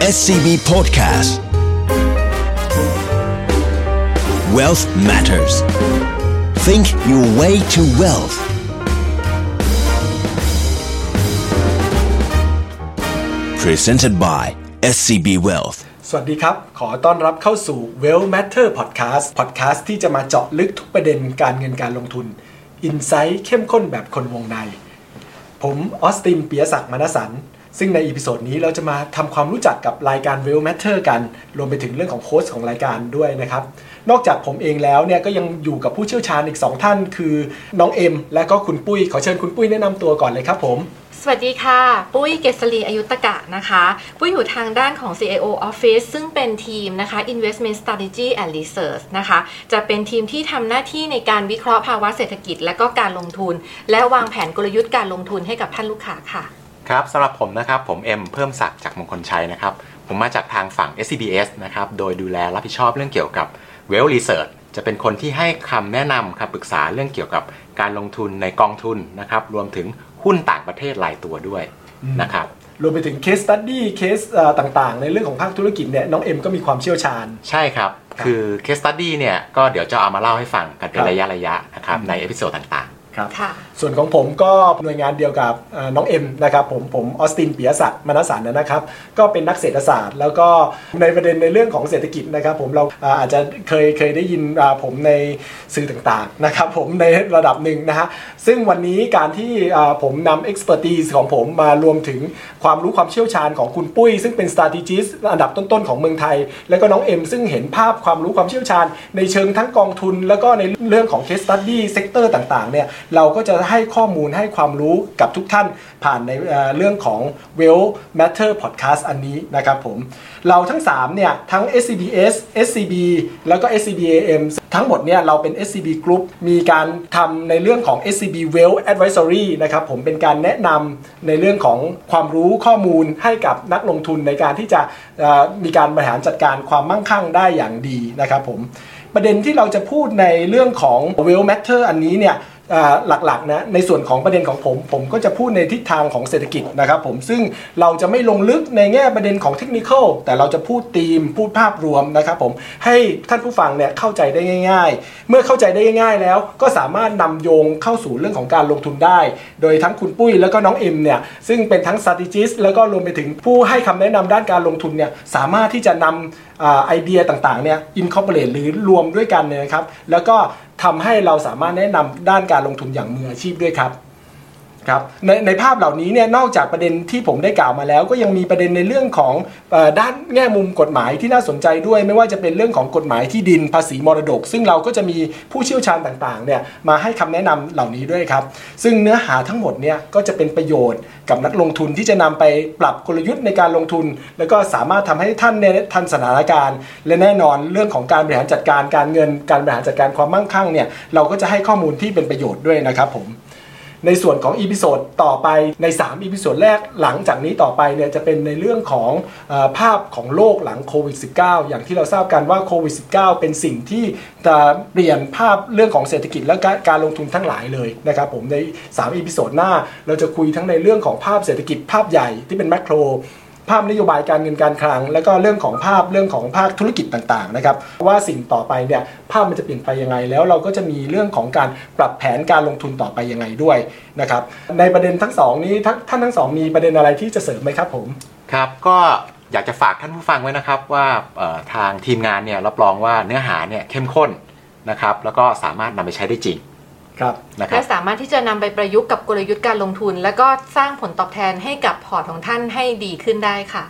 SCB Podcast Wealth Matters Think your way to wealth Presented by SCB Wealth สวัสดีครับ ขอต้อนรับเข้าสู่ Well Matter Podcast Podcast ที่จะมาเจาะลึกทุกประเด็นการเงินการลงทุน อินไซต์เข้มข้นแบบคนวงใน ผมออสตินเปียศักดิ์มณสัน ซึ่งใน episode นี้เราจะมาทำความรู้จักกับรายการ Wealth Matter กัน รวมไปถึงเรื่องของโค้ชของรายการด้วยนะครับ นอกจากผมเองแล้วเนี่ยก็ยังอยู่กับผู้เชี่ยวชาญอีก 2 ท่าน คือน้องเอ็มและก็คุณปุ้ย ขอเชิญคุณปุ้ยแนะนำตัวก่อนเลยครับผม สวัสดีค่ะ ปุ้ยเกษรีอายุตกะนะคะ ปุ้ยอยู่ทางด้านของ CIO Office ซึ่งเป็นทีมนะคะ Investment Strategy and Research นะคะ จะเป็นทีมที่ทำหน้าที่ในการวิเคราะห์ภาวะเศรษฐกิจ และก็การลงทุน และวางแผนกลยุทธ์การลงทุนให้กับท่านลูกค้าค่ะ ครับสำหรับผมนะครับผมเอ็มเพิ่มศักดิ์จากมงคลชัยนะครับ ผมมาจากทางฝั่ง SCBS นะครับโดยดูแลรับผิดชอบเรื่องเกี่ยวกับ Wealth Research จะเป็นคนที่ให้คำแนะนำคำปรึกษาเรื่องเกี่ยวกับการลงทุนในกองทุนนะครับรวมถึงหุ้นต่างประเทศรายตัวด้วยนะครับรวมไปถึง case study case ต่างๆ ในเรื่องของภาคธุรกิจเนี่ยน้องเอ็มก็มีความเชี่ยวชาญ ใช่ครับ คือ case study เนี่ยก็เดี๋ยวจะเอามาเล่าให้ฟังกันเป็ครันบระยะระยะๆนะครับใน episode ต่างครับค่ะ ส่วนของผมก็หน่วยงานเดียวกับน้องเอ็มนะครับผมผมออสตินเปิยศักดิ์มนสันนะครับ ก็เป็นนักเศรษฐศาสตร์ แล้วก็ในประเด็นในเรื่องของเศรษฐกิจนะครับ ผมเราอาจจะเคยเคยได้ยินผมในสื่อต่างๆนะครับผมในระดับหนึ่งนะฮะซึ่งวันนี้การที่ผมนำ expertise ของผมมารวมถึงความรู้ความเชี่ยวชาญของคุณปุ้ย ซึ่งเป็น strategist อันดับต้นๆของเมืองไทย แล้วก็น้องเอ็มซึ่งเห็นภาพความรู้ความเชี่ยวชาญ ในเชิงทั้งกองทุน แล้วก็ในเรื่องของ case study sector ต่างๆเนี่ยเราก็จะให้ข้อมูลให้ความรู้กับทุกท่านผ่านในเรื่องของ Well Matter Podcast อันนี้นะครับผม เราทั้ง3เนี่ยทั้ง SCBS SCB แล้วก็ SCBAM ทั้งหมดเนี่ยเราเป็น SCB Group มีการทำในเรื่องของ SCB Well Advisory นะครับผมเป็นการแนะนำในเรื่องของความรู้ข้อมูลให้กับนักลงทุนในการที่จะมีการบริหารจัดการความมั่งคั่งได้อย่างดีนะครับผมประเด็นที่เราจะพูดในเรื่องของ Well Matter อันนี้เนี่ย หลักๆนะในส่วนของประเด็นของผมผมก็จะพูดในทิศทางของเศรษฐกิจนะครับผมซึ่งเราจะไม่ลงลึกในแง่ประเด็นของเทคนิคแต่เราจะพูดธีมพูดภาพรวมนะครับผมให้ท่านผู้ฟังเนี่ยเข้าใจได้ง่าย ๆ เมื่อเข้าใจได้ง่าย ๆ แล้วก็สามารถนำโยงเข้าสู่เรื่องของการลงทุนได้ โดยทั้งคุณปุ้ยแล้วก็น้องเอ็มเนี่ยซึ่งเป็นทั้ง strategist แล้วก็รวมไปถึงผู้ให้คำแนะนำด้านการลงทุนเนี่ยสามารถที่จะนำอ่าไอเดียต่างๆเนี่ย incorporate หรือรวมด้วยกันเนี่ยนะครับ แล้วก็ทำให้เราสามารถแนะนำด้านการลงทุนอย่างมืออาชีพด้วยครับ ครับในในภาพเหล่านี้เนี่ยนอกจากประเด็นที่ผมได้กล่าวมาแล้ว ก็ยังมีประเด็นในเรื่องของด้านแง่มุมกฎหมายที่น่าสนใจด้วย ไม่ว่าจะเป็นเรื่องของกฎหมายที่ดินภาษีมรดก ซึ่งเราก็จะมีผู้เชี่ยวชาญต่างๆเนี่ยมาให้คำแนะนำเหล่านี้ด้วยครับ ซึ่งเนื้อหาทั้งหมดเนี่ยก็จะเป็นประโยชน์กับนักลงทุนที่จะนำไปปรับกลยุทธ์ในการลงทุน แล้วก็สามารถทำให้ท่านเนี่ยทันสถานการณ์ และแน่นอนเรื่องของการบริหารจัดการการเงิน การบริหารจัดการความมั่งคั่งเนี่ยเราก็จะให้ข้อมูลที่เป็นประโยชน์ด้วยนะครับผม ในส่วนของ episode ต่อไปใน3 episode แรกหลังจากนี้ต่อไปเนี่ยจะเป็นในเรื่องของอภาพของโลกหลังโควิด -19 อย่างที่เราทราบกันว่าโควิด -19 เป็นสิ่งที่จะเปลี่ยนภาพเรื่องของเศรษฐกิจและการการลงทุนทั้งหลายเลยนะครับผมใน3 episode หน้าเราจะคุยทั้งในเรื่องของภาพเศรษฐกิจภาพใหญ่ที่เป็น macro ภาพนโยบายการเงินการคลัง แล้วก็เรื่องของภาพเรื่องของภาคธุรกิจต่างๆนะครับว่าสิ่งต่อไปเนี่ยภาพมันจะเปลี่ยนไปยังไง แล้วเราก็จะมีเรื่องของการปรับแผนการลงทุนต่อไปยังไงด้วยนะครับในประเด็นทั้งสองนี้ท่านทั้งสองมีประเด็นอะไรที่จะเสริมไหมครับผมครับก็อยากจะฝากท่านผู้ฟังไว้นะครับว่าทางทีมงานเนี่ยรับรองว่าเนื้อหาเนี่ยเข้มข้นนะครับแล้วก็สามารถนำไปใช้ได้จริง ครับนะครัและบสามารถที่จะนำไปประยุกต์กับกลยุทธ์การลงทุน แล้วก็สร้างผลตอบแทนให้กับพอร์ตของท่านให้ดีขึ้นได้ค่ะ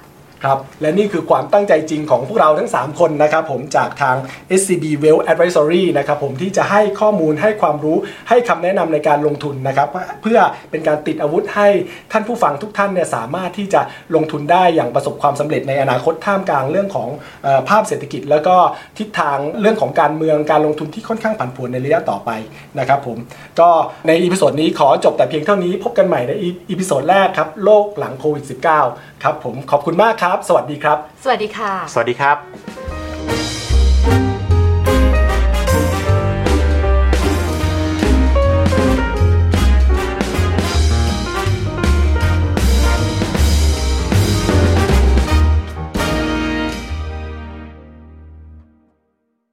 ครับและนี่คือความตั้งใจจริงของพวกเราทั้ง 3 คนนะครับผมจากทาง SCB Wealth Advisory นะครับผมที่จะให้ข้อมูลให้ความรู้ให้คำแนะนำในการลงทุนนะครับเพื่อเป็นการติดอาวุธให้ท่านผู้ฟังทุกท่านเนี่ยสามารถที่จะลงทุนได้อย่างประสบความสำเร็จในอนาคตท่ามกลางเรื่องของออภาพเศรษฐกิจ แล้วก็ทิศทางเรื่องของการเมืองการลงทุนที่ค่อนข้างผันผวนในระยะต่อไปนะครับผมก็ใน episode นี้ขอจบแต่เพียงเท่านี้พบกันใหม่ใน episode แรกครับโลกหลังโควิด -19 ครับผมขอบคุณมากครับครับ สวัสดีครับ สวัสดีค่ะ สวัสดีครับ